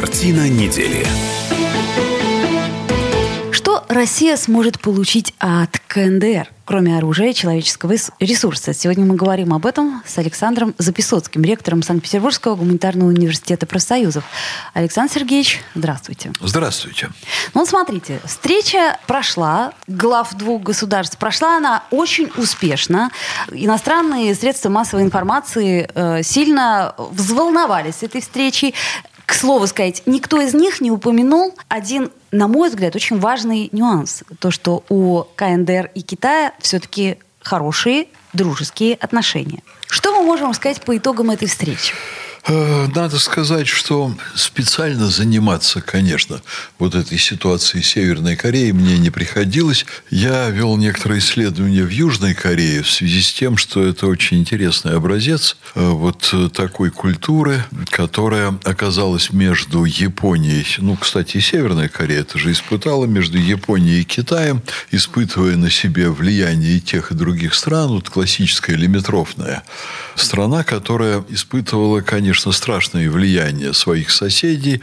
Картина недели. Что Россия сможет получить от КНДР, кроме оружия и человеческого ресурса? Сегодня мы говорим об этом с Александром Записоцким, ректором Санкт-Петербургского гуманитарного университета профсоюзов. Александр Сергеевич, здравствуйте. Здравствуйте. Ну, смотрите, встреча прошла, глав двух государств, прошла она очень успешно. Иностранные средства массовой информации э, сильно взволновались этой встречей. К слову сказать, никто из них не упомянул один, на мой взгляд, очень важный нюанс. То, что у КНДР и Китая все-таки хорошие дружеские отношения. Что мы можем сказать по итогам этой встречи? Э, надо сказать, что специально заниматься, конечно, вот этой ситуацией Северной Кореи мне не приходилось. Я вел некоторые исследования в Южной Корее в связи с тем, что это очень интересный образец э, вот такой культуры, которая оказалась между Японией, ну, кстати, и Северная Корея это же испытала между Японией и Китаем, испытывая на себе влияние и тех, и других стран, вот классическая лимитрофная страна, которая испытывала, конечно, конечно, страшное влияние своих соседей,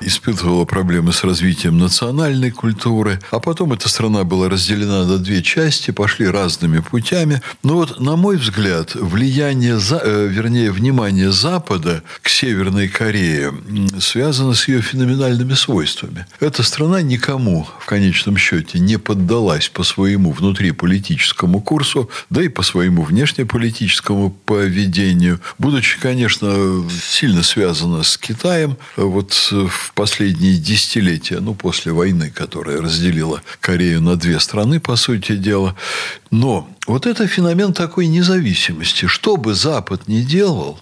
испытывала проблемы с развитием национальной культуры. А потом эта страна была разделена на две части, пошли разными путями. Но вот, на мой взгляд, влияние, э, вернее, внимание Запада к Северной Корее связано с ее феноменальными свойствами. Эта страна никому, в конечном счете, не поддалась по своему внутриполитическому курсу, да и по своему внешнеполитическому поведению, будучи, конечно, сильно связана с Китаем. Вот в последние десятилетия, ну, после войны, которая разделила Корею на две страны, по сути дела. Но вот это феномен такой независимости. Что бы Запад ни делал,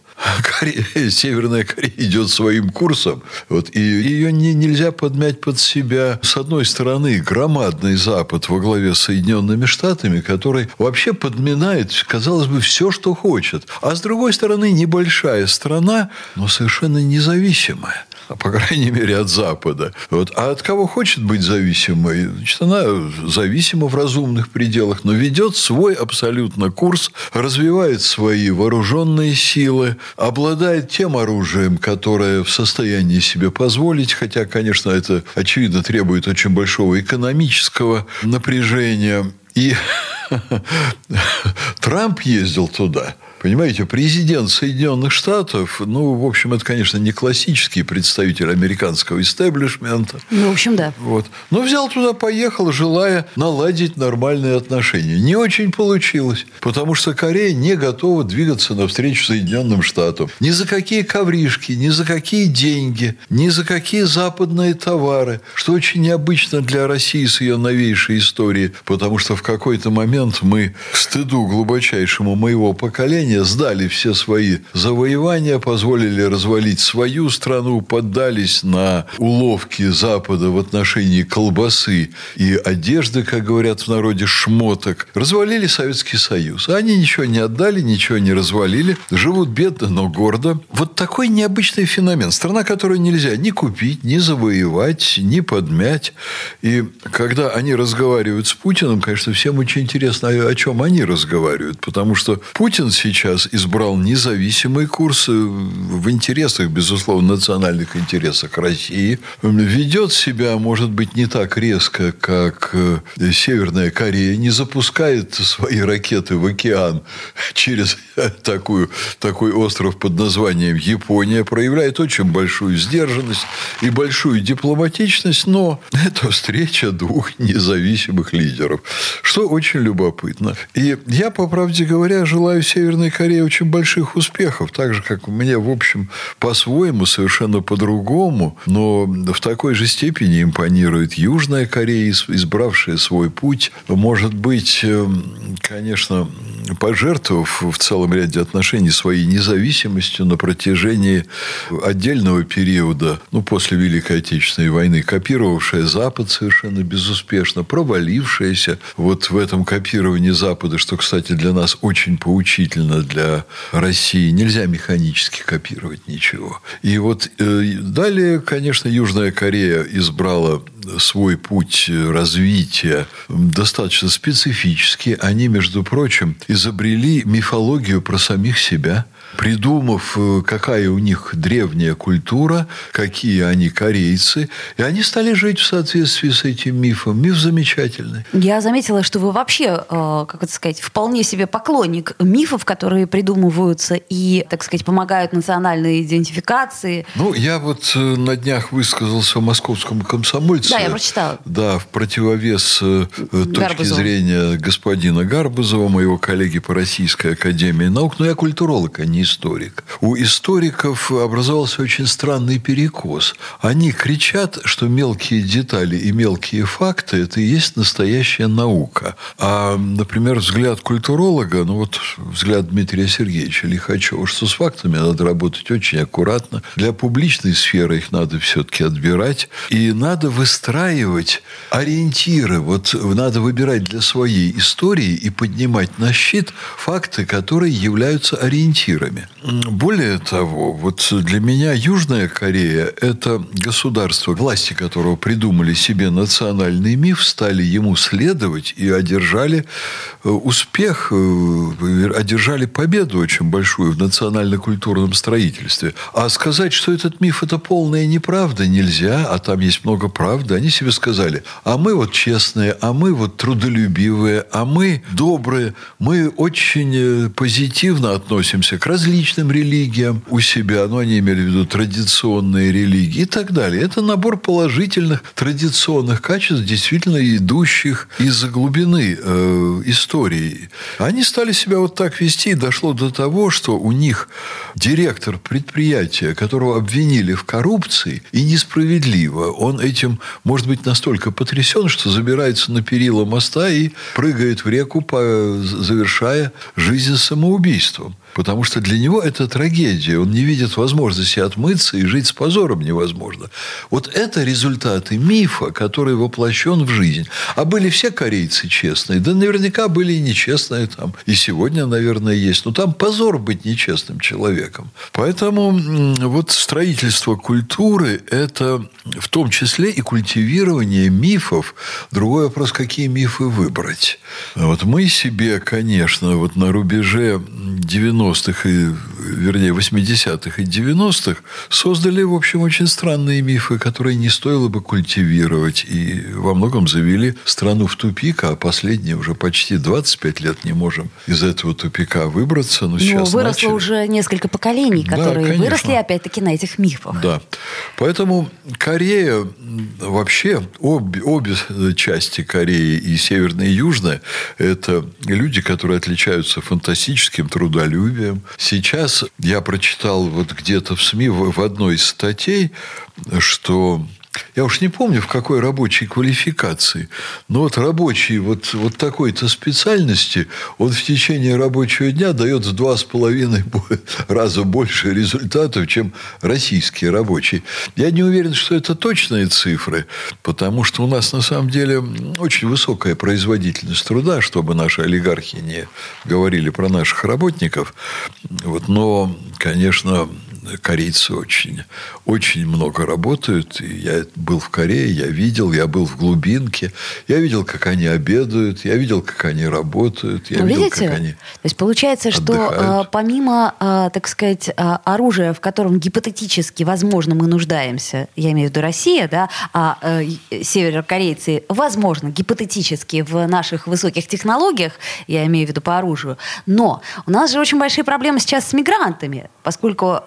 Северная Корея идет своим курсом, вот, и ее не, нельзя подмять под себя. С одной стороны, громадный Запад во главе с Соединенными Штатами, который вообще подминает, казалось бы, все, что хочет. А с другой стороны, небольшая страна, но совершенно независимая по крайней мере, от Запада. Вот. А от кого хочет быть зависимой? Значит, она зависима в разумных пределах, но ведет свой абсолютно курс, развивает свои вооруженные силы, обладает тем оружием, которое в состоянии себе позволить, хотя, конечно, это, очевидно, требует очень большого экономического напряжения. И Трамп ездил туда – Понимаете, президент Соединенных Штатов, ну, в общем, это, конечно, не классический представитель американского истеблишмента. Ну, в общем, да. Вот. Но взял туда, поехал, желая наладить нормальные отношения. Не очень получилось, потому что Корея не готова двигаться навстречу Соединенным Штатам. Ни за какие ковришки, ни за какие деньги, ни за какие западные товары, что очень необычно для России с ее новейшей историей, потому что в какой-то момент мы, к стыду глубочайшему моего поколения, Россияне сдали все свои завоевания, позволили развалить свою страну, поддались на уловки Запада в отношении колбасы и одежды, как говорят в народе, шмоток. Развалили Советский Союз. Они ничего не отдали, ничего не развалили. Живут бедно, но гордо. Вот такой необычный феномен. Страна, которую нельзя ни купить, ни завоевать, ни подмять. И когда они разговаривают с Путиным, конечно, всем очень интересно, о чем они разговаривают. Потому что Путин сейчас сейчас избрал независимый курс в интересах, безусловно, национальных интересах России. Ведет себя, может быть, не так резко, как э, Северная Корея, не запускает свои ракеты в океан через такую, такой остров под названием Япония, проявляет очень большую сдержанность и большую дипломатичность, но это встреча двух независимых лидеров, что очень любопытно. И я, по правде говоря, желаю Северной Корее очень больших успехов, так же, как мне, в общем, по-своему, совершенно по-другому, но в такой же степени импонирует Южная Корея, избравшая свой путь. Может быть, эм, конечно, пожертвовав в целом ряде отношений своей независимостью на протяжении отдельного периода, ну, после Великой Отечественной войны, копировавшая Запад совершенно безуспешно, провалившаяся вот в этом копировании Запада, что, кстати, для нас очень поучительно для России. Нельзя механически копировать ничего. И вот э, далее, конечно, Южная Корея избрала свой путь развития достаточно специфический. Они, между прочим, изобрели мифологию про самих себя – придумав, э, какая у них древняя культура, какие они корейцы, и они стали жить в соответствии с этим мифом. Миф замечательный. Я заметила, что вы вообще, э, как это сказать, вполне себе поклонник мифов, которые придумываются и, так сказать, помогают национальной идентификации. Ну, я вот э, на днях высказался в московском комсомольце. Да, я прочитала. Да, в противовес точки Гарбузову. зрения господина Гарбузова, моего коллеги по Российской Академии Наук. Но я культуролог, а не историк. У историков образовался очень странный перекос. Они кричат, что мелкие детали и мелкие факты – это и есть настоящая наука. А, например, взгляд культуролога, ну вот взгляд Дмитрия Сергеевича Лихачева, что с фактами надо работать очень аккуратно. Для публичной сферы их надо все-таки отбирать. И надо выстраивать ориентиры. Вот надо выбирать для своей истории и поднимать на щит факты, которые являются ориентирами. Более того, вот для меня Южная Корея – это государство, власти которого придумали себе национальный миф, стали ему следовать и одержали э, успех, э, одержали победу очень большую в национально-культурном строительстве. А сказать, что этот миф – это полная неправда, нельзя, а там есть много правды. Они себе сказали, а мы вот честные, а мы вот трудолюбивые, а мы добрые, мы очень э, позитивно относимся к различным религиям у себя, но они имели в виду традиционные религии и так далее. Это набор положительных традиционных качеств, действительно идущих из-за глубины э, истории. Они стали себя вот так вести, и дошло до того, что у них директор предприятия, которого обвинили в коррупции, и несправедливо, он этим может быть настолько потрясен, что забирается на перила моста и прыгает в реку, завершая жизнь самоубийством. Потому что для него это трагедия. Он не видит возможности отмыться и жить с позором невозможно. Вот это результаты мифа, который воплощен в жизнь. А были все корейцы честные? Да наверняка были и нечестные там. И сегодня, наверное, есть. Но там позор быть нечестным человеком. Поэтому вот строительство культуры – это в том числе и культивирование мифов. Другой вопрос, какие мифы выбрать. Вот мы себе, конечно, вот на рубеже 90 90-х, и, вернее, 80-х и 90-х создали, в общем, очень странные мифы, которые не стоило бы культивировать. И во многом завели страну в тупик, а последние уже почти 25 лет не можем из этого тупика выбраться. Но, сейчас выросло начали. уже несколько поколений, которые да, выросли опять-таки на этих мифах. Да. Поэтому Корея вообще, обе, обе части Кореи, и Северная, и Южная, это люди, которые отличаются фантастическим трудолюбием, самолюбием. Сейчас я прочитал вот где-то в СМИ в одной из статей, что я уж не помню, в какой рабочей квалификации, но вот рабочий вот, вот такой-то специальности, он в течение рабочего дня дает в два с половиной раза больше результатов, чем российский рабочий. Я не уверен, что это точные цифры, потому что у нас на самом деле очень высокая производительность труда, чтобы наши олигархи не говорили про наших работников. Вот, но, конечно, корейцы очень, очень много работают. Я был в Корее, я видел, я был в глубинке, я видел, как они обедают, я видел, как они работают, я ну, видел, видите? как они То есть получается, отдыхают. что а, помимо, а, так сказать, оружия, в котором гипотетически, возможно, мы нуждаемся, я имею в виду Россия, да, а северокорейцы, возможно, гипотетически в наших высоких технологиях, я имею в виду по оружию, но у нас же очень большие проблемы сейчас с мигрантами, поскольку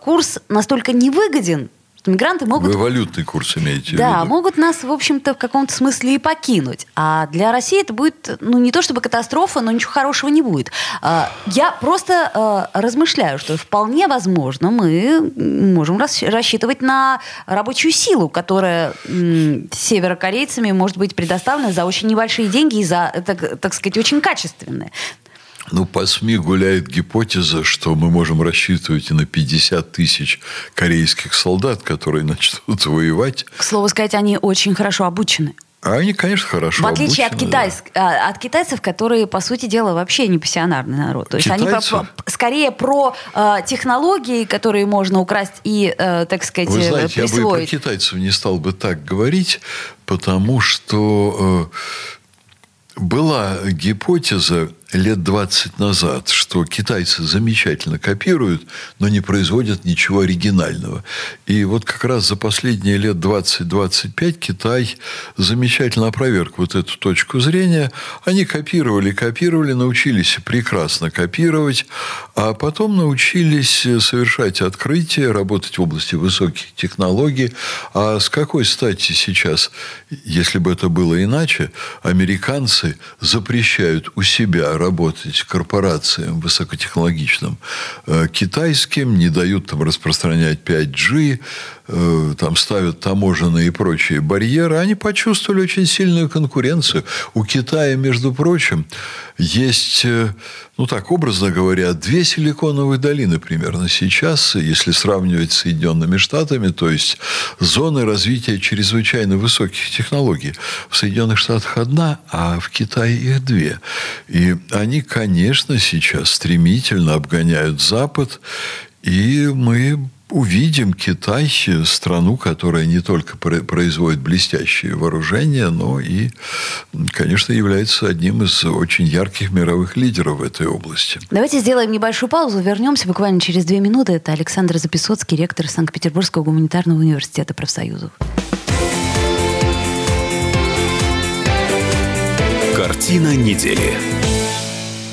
курс настолько невыгоден, что мигранты могут... Вы валютный курс имеете Да, в виду? могут нас, в общем-то, в каком-то смысле и покинуть. А для России это будет, ну, не то чтобы катастрофа, но ничего хорошего не будет. А, я просто а, размышляю, что вполне возможно мы можем рассчитывать на рабочую силу, которая северокорейцами может быть предоставлена за очень небольшие деньги и за, так, так сказать, очень качественные. Ну, по СМИ гуляет гипотеза, что мы можем рассчитывать и на 50 тысяч корейских солдат, которые начнут воевать. К слову сказать, они очень хорошо обучены. А они, конечно, хорошо В отличие обучены, от, китайск, да. от китайцев, которые, по сути дела, вообще не пассионарный народ. То есть Китайцев... они про, скорее про э, технологии, которые можно украсть и, э, так сказать, Вы знаете, присвоить. я бы и про китайцев не стал бы так говорить, потому что э, была гипотеза лет 20 назад, что китайцы замечательно копируют, но не производят ничего оригинального. И вот как раз за последние лет 20-25 Китай замечательно опроверг вот эту точку зрения. Они копировали, копировали, научились прекрасно копировать, а потом научились совершать открытия, работать в области высоких технологий. А с какой стати сейчас, если бы это было иначе, американцы запрещают у себя работать корпорациям высокотехнологичным э, китайским, не дают там распространять 5G, э, там ставят таможенные и прочие барьеры, они почувствовали очень сильную конкуренцию. У Китая, между прочим, есть, э, ну так образно говоря, две силиконовые долины примерно сейчас, если сравнивать с Соединенными Штатами, то есть зоны развития чрезвычайно высоких технологий. В Соединенных Штатах одна, а в Китае их две. И они, конечно, сейчас стремительно обгоняют Запад, и мы увидим Китай, страну, которая не только производит блестящие вооружения, но и, конечно, является одним из очень ярких мировых лидеров в этой области. Давайте сделаем небольшую паузу, вернемся буквально через две минуты. Это Александр Записоцкий, ректор Санкт-Петербургского гуманитарного университета профсоюзов. Картина недели.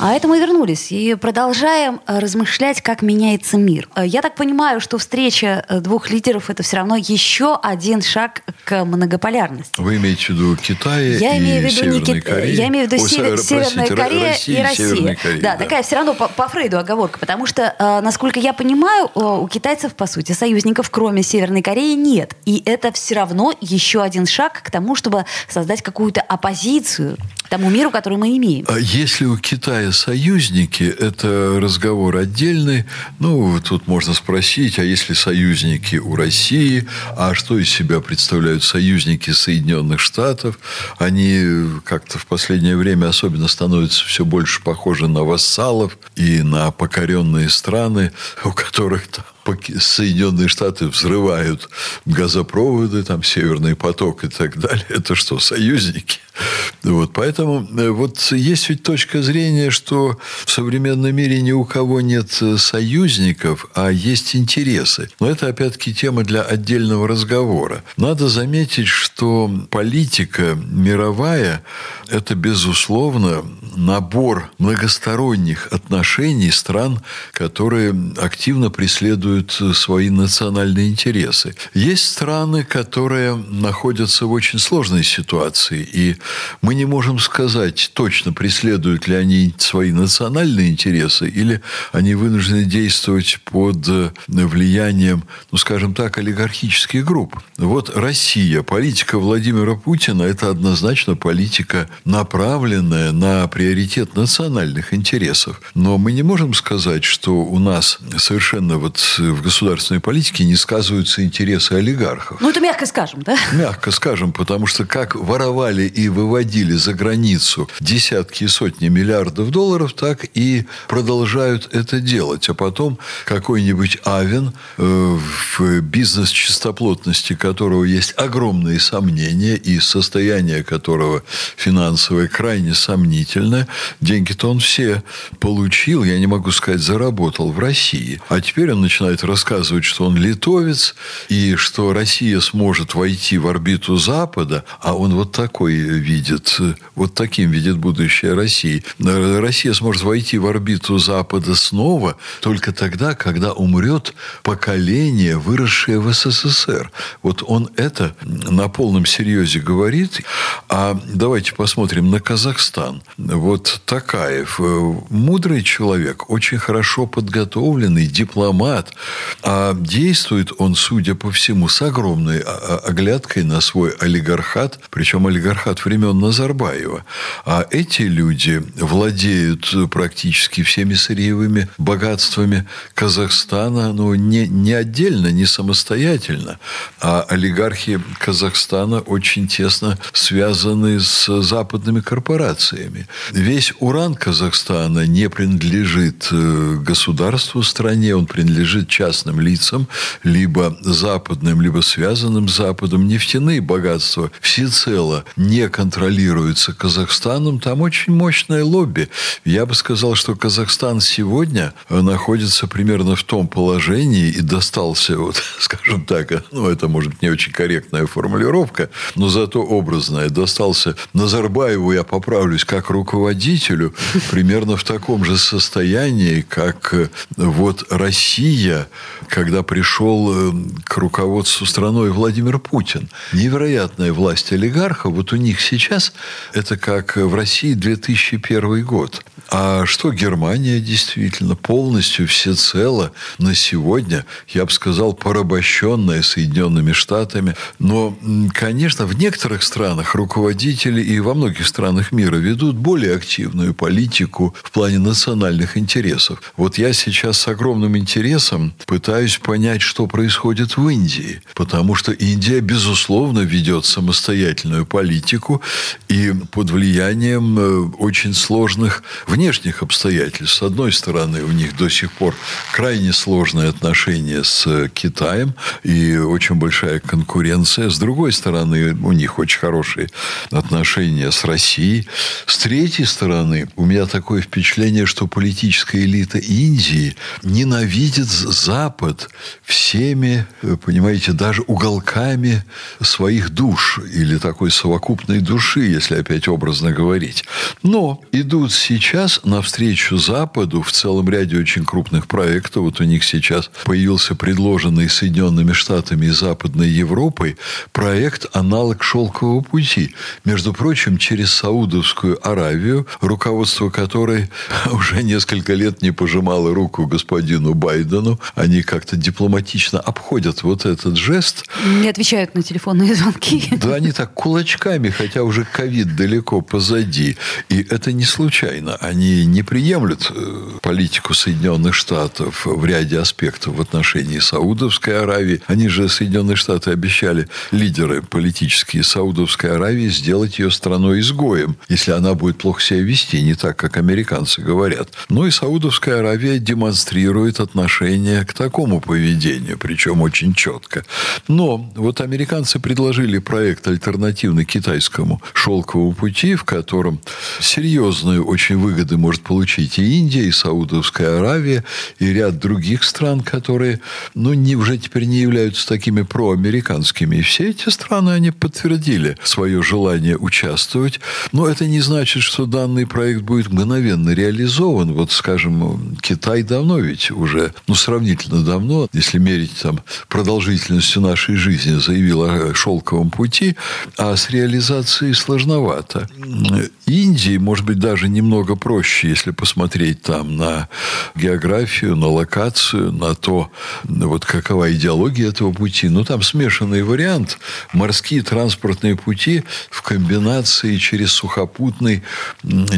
А это мы вернулись и продолжаем э, размышлять, как меняется мир. Э, я так понимаю, что встреча э, двух лидеров это все равно еще один шаг к многополярности. Вы имеете в виду Китай я и имею в виду Северной не Кореи? Я имею в виду О, Север, Северная Корея Россия, и Россия. Корея, да, да, такая все равно по, по Фрейду оговорка, потому что, насколько я понимаю, у китайцев, по сути, союзников, кроме Северной Кореи, нет. И это все равно еще один шаг к тому, чтобы создать какую-то оппозицию тому миру, который мы имеем. А если у Китая союзники, это разговор отдельный. Ну, тут можно спросить, а если союзники у России, а что из себя представляют союзники Соединенных Штатов? Они как-то в последнее время особенно становятся все больше похожи на вассалов и на покоренные страны, у которых там Соединенные Штаты взрывают газопроводы, там Северный поток и так далее. Это что, союзники? Вот, поэтому э, вот есть ведь точка зрения, что в современном мире ни у кого нет э, союзников, а есть интересы. Но это, опять-таки, тема для отдельного разговора. Надо заметить, что политика мировая – это, безусловно, набор многосторонних отношений стран, которые активно преследуют свои национальные интересы. Есть страны, которые находятся в очень сложной ситуации, и мы не можем сказать точно, преследуют ли они свои национальные интересы, или они вынуждены действовать под влиянием, ну, скажем так, олигархических групп. Вот Россия, политика Владимира Путина – это однозначно политика, направленная на приоритет национальных интересов. Но мы не можем сказать, что у нас совершенно вот в государственной политике не сказываются интересы олигархов. Ну, это мягко скажем, да? Мягко скажем, потому что как воровали и выводили за границу десятки и сотни миллиардов долларов, так и продолжают это делать. А потом какой-нибудь Авен, э, в бизнес-чистоплотности которого есть огромные сомнения и состояние которого финансовое крайне сомнительное, деньги-то он все получил, я не могу сказать, заработал в России. А теперь он начинает рассказывать, что он литовец, и что Россия сможет войти в орбиту Запада, а он вот такой видит, вот таким видит будущее России. Россия сможет войти в орбиту Запада снова только тогда, когда умрет поколение, выросшее в СССР. Вот он это на полном серьезе говорит. А давайте посмотрим на Казахстан вот Такаев, э, мудрый человек, очень хорошо подготовленный, дипломат, а действует он, судя по всему, с огромной оглядкой на свой олигархат, причем олигархат времен Назарбаева. А эти люди владеют практически всеми сырьевыми богатствами Казахстана, ну, не, не отдельно, не самостоятельно, а олигархи Казахстана очень тесно связаны с западными корпорациями. Весь уран Казахстана не принадлежит э, государству стране, он принадлежит частным лицам, либо западным, либо связанным с Западом. Нефтяные богатства всецело не контролируются Казахстаном. Там очень мощное лобби. Я бы сказал, что Казахстан сегодня находится примерно в том положении и достался, вот, скажем так, ну, это может быть не очень корректная формулировка, но зато образная, достался Назарбаеву, я поправлюсь, как руководителю, примерно в таком же состоянии, как э, вот Россия, когда пришел э, к руководству страной Владимир Путин. Невероятная власть олигархов. Вот у них сейчас это как в России 2001 год. А что Германия действительно полностью всецело на сегодня, я бы сказал, порабощенная Соединенными Штатами. Но, конечно, в некоторых странах руководители и во многих странах мира ведут более активную политику в плане национальных интересов. Вот я сейчас с огромным интересом пытаюсь понять, что происходит в Индии. Потому что Индия, безусловно, ведет самостоятельную политику и под влиянием э, очень сложных внешних обстоятельств. С одной стороны, у них до сих пор крайне сложные отношения с Китаем и очень большая конкуренция. С другой стороны, у них очень хорошие отношения с Россией. С третьей стороны, у меня такое впечатление, что политическая элита Индии ненавидит Запад всеми, понимаете, даже уголками своих душ или такой совокупной души, если опять образно говорить. Но идут сейчас сейчас навстречу Западу в целом ряде очень крупных проектов, вот у них сейчас появился предложенный Соединенными Штатами и Западной Европой проект аналог «Шелкового пути». Между прочим, через Саудовскую Аравию, руководство которой уже несколько лет не пожимало руку господину Байдену. Они как-то дипломатично обходят вот этот жест. Не отвечают на телефонные звонки. Да, они так кулачками, хотя уже ковид далеко позади. И это не случайно. Они не приемлют э, политику Соединенных Штатов в ряде аспектов в отношении Саудовской Аравии. Они же, Соединенные Штаты, обещали лидеры политические Саудовской Аравии сделать ее страной-изгоем, если она будет плохо себя вести, не так, как американцы говорят. Ну и Саудовская Аравия демонстрирует отношение к такому поведению, причем очень четко. Но вот американцы предложили проект альтернативный китайскому шелковому пути, в котором серьезную, очень выгоды может получить и Индия, и Саудовская Аравия, и ряд других стран, которые ну, не, уже теперь не являются такими проамериканскими. И все эти страны, они подтвердили свое желание участвовать. Но это не значит, что данный проект будет мгновенно реализован. Вот, скажем, Китай давно ведь уже, ну, сравнительно давно, если мерить там продолжительностью нашей жизни, заявил о шелковом пути, а с реализацией сложновато. Индии, может быть, даже немного проще, если посмотреть там на географию, на локацию, на то, вот какова идеология этого пути. Ну, там смешанный вариант. Морские транспортные пути в комбинации через сухопутный,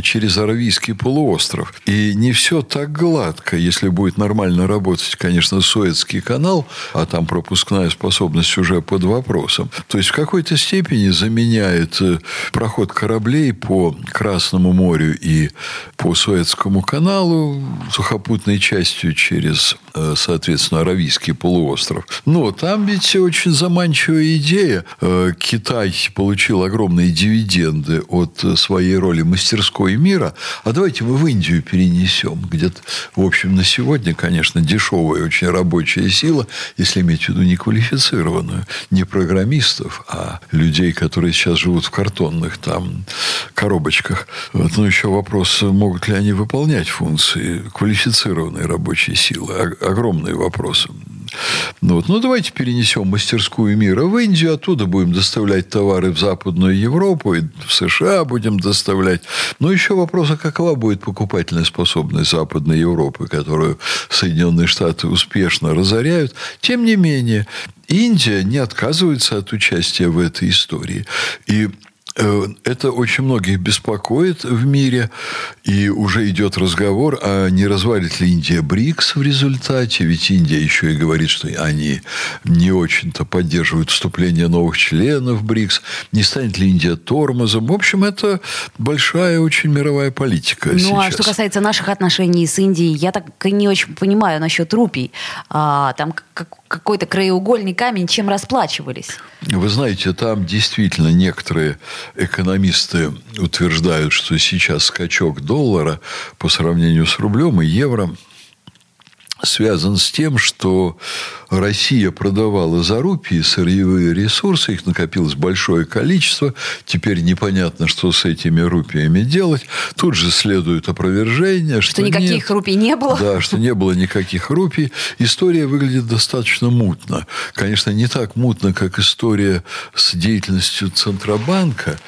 через Аравийский полуостров. И не все так гладко. Если будет нормально работать, конечно, Суэцкий канал, а там пропускная способность уже под вопросом. То есть, в какой-то степени заменяет э, проход кораблей по Красному морю и по Суэцкому каналу, сухопутной частью через, соответственно, Аравийский полуостров. Но там ведь очень заманчивая идея. Э, Китай получил огромные дивиденды от своей роли мастерской мира. А давайте мы в Индию перенесем. Где-то, в общем, на сегодня, конечно, дешевая очень рабочая сила, если иметь в виду не квалифицированную, не программистов, а людей, которые сейчас живут в картонных там коробочках. Вот, ну, еще вопрос, могут ли они выполнять функции квалифицированной рабочей силы? Огромный вопрос. Ну, вот. ну, давайте перенесем мастерскую мира в Индию, оттуда будем доставлять товары в Западную Европу, и в США будем доставлять. Но еще вопрос, а какова будет покупательная способность Западной Европы, которую Соединенные Штаты успешно разоряют. Тем не менее, Индия не отказывается от участия в этой истории. И это очень многих беспокоит в мире, и уже идет разговор, а не развалит ли Индия БРИКС в результате, ведь Индия еще и говорит, что они не очень-то поддерживают вступление новых членов БРИКС, не станет ли Индия тормозом. В общем, это большая очень мировая политика Ну, сейчас. а что касается наших отношений с Индией, я так и не очень понимаю насчет рупий. А, там как- какой-то краеугольный камень, чем расплачивались? Вы знаете, там действительно некоторые экономисты утверждают, что сейчас скачок доллара по сравнению с рублем и евро связан с тем, что Россия продавала за рупии сырьевые ресурсы, их накопилось большое количество, теперь непонятно, что с этими рупиями делать. Тут же следует опровержение, что, Что никаких нет. рупий не было? Да, что не было никаких рупий. История выглядит достаточно мутно. Конечно, не так мутно, как история с деятельностью Центробанка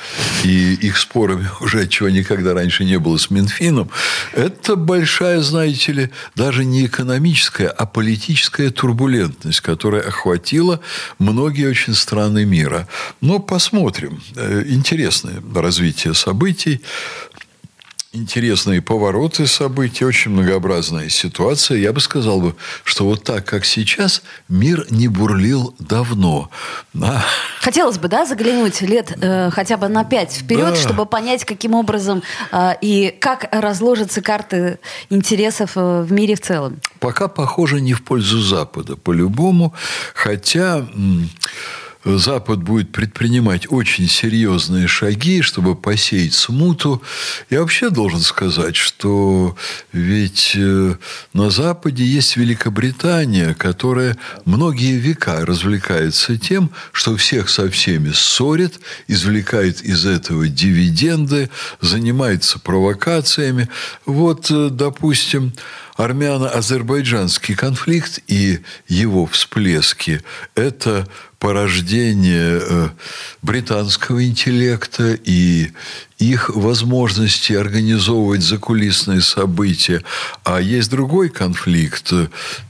и их спорами уже, чего никогда раньше не было с Минфином. Это большая, знаете ли, даже не экономическая, а политическая турбулентность, которая охватила многие очень страны мира. Но посмотрим. Э, Интересное развитие событий интересные повороты событий, очень многообразная ситуация. Я бы сказал бы, что вот так, как сейчас, мир не бурлил давно. А, Хотелось бы, да, заглянуть лет э, хотя бы на пять вперед, Да. чтобы понять, каким образом э, и как разложатся карты интересов э, в мире в целом. пока похоже не в пользу Запада, по-любому. Хотя м, Запад будет предпринимать очень серьезные шаги, чтобы посеять смуту. Я вообще должен сказать, что ведь э, на Западе есть Великобритания, которая многие века развлекается тем, что всех со всеми ссорит, извлекает из этого дивиденды, занимается провокациями. Вот, э, допустим, армяно-азербайджанский конфликт и его всплески – это порождение э, британского интеллекта и их возможности организовывать закулисные события. А есть другой конфликт, э,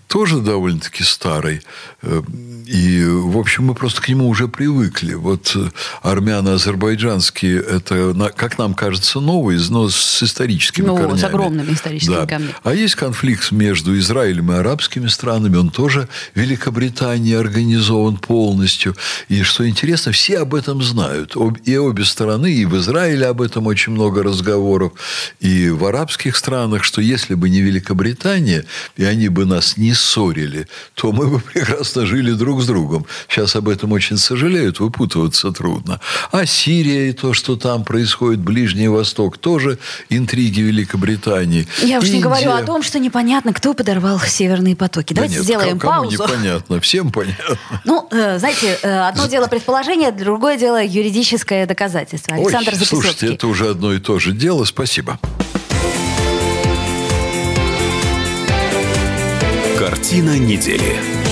тоже довольно-таки старый. э, И, в общем, мы просто к нему уже привыкли. Вот э, армяно-азербайджанский – это, как нам кажется, новый, но с историческими Ну, с корнями. огромными историческими Да. корнями. А есть конфликт между Израилем и арабскими странами. Он тоже Великобритании организован полностью. И что интересно, все об этом знают. И обе стороны, и в Израиле об этом очень много разговоров, и в арабских странах, что если бы не Великобритания, и они бы нас не ссорили, то мы бы прекрасно жили друг с другом. Сейчас об этом очень сожалеют, выпутываться трудно. А Сирия и то, что там происходит, Ближний Восток, тоже интриги Великобритании. Я уж не Индия. говорю о том, что непонятно, кто подорвал северные потоки. Да Давайте нет, сделаем кому паузу. непонятно, всем понятно. Ну, э, знаете, э, одно дело предположение, другое дело юридическое доказательство. Александр Ой, слушайте, это уже одно и то же дело. Спасибо. Картина недели.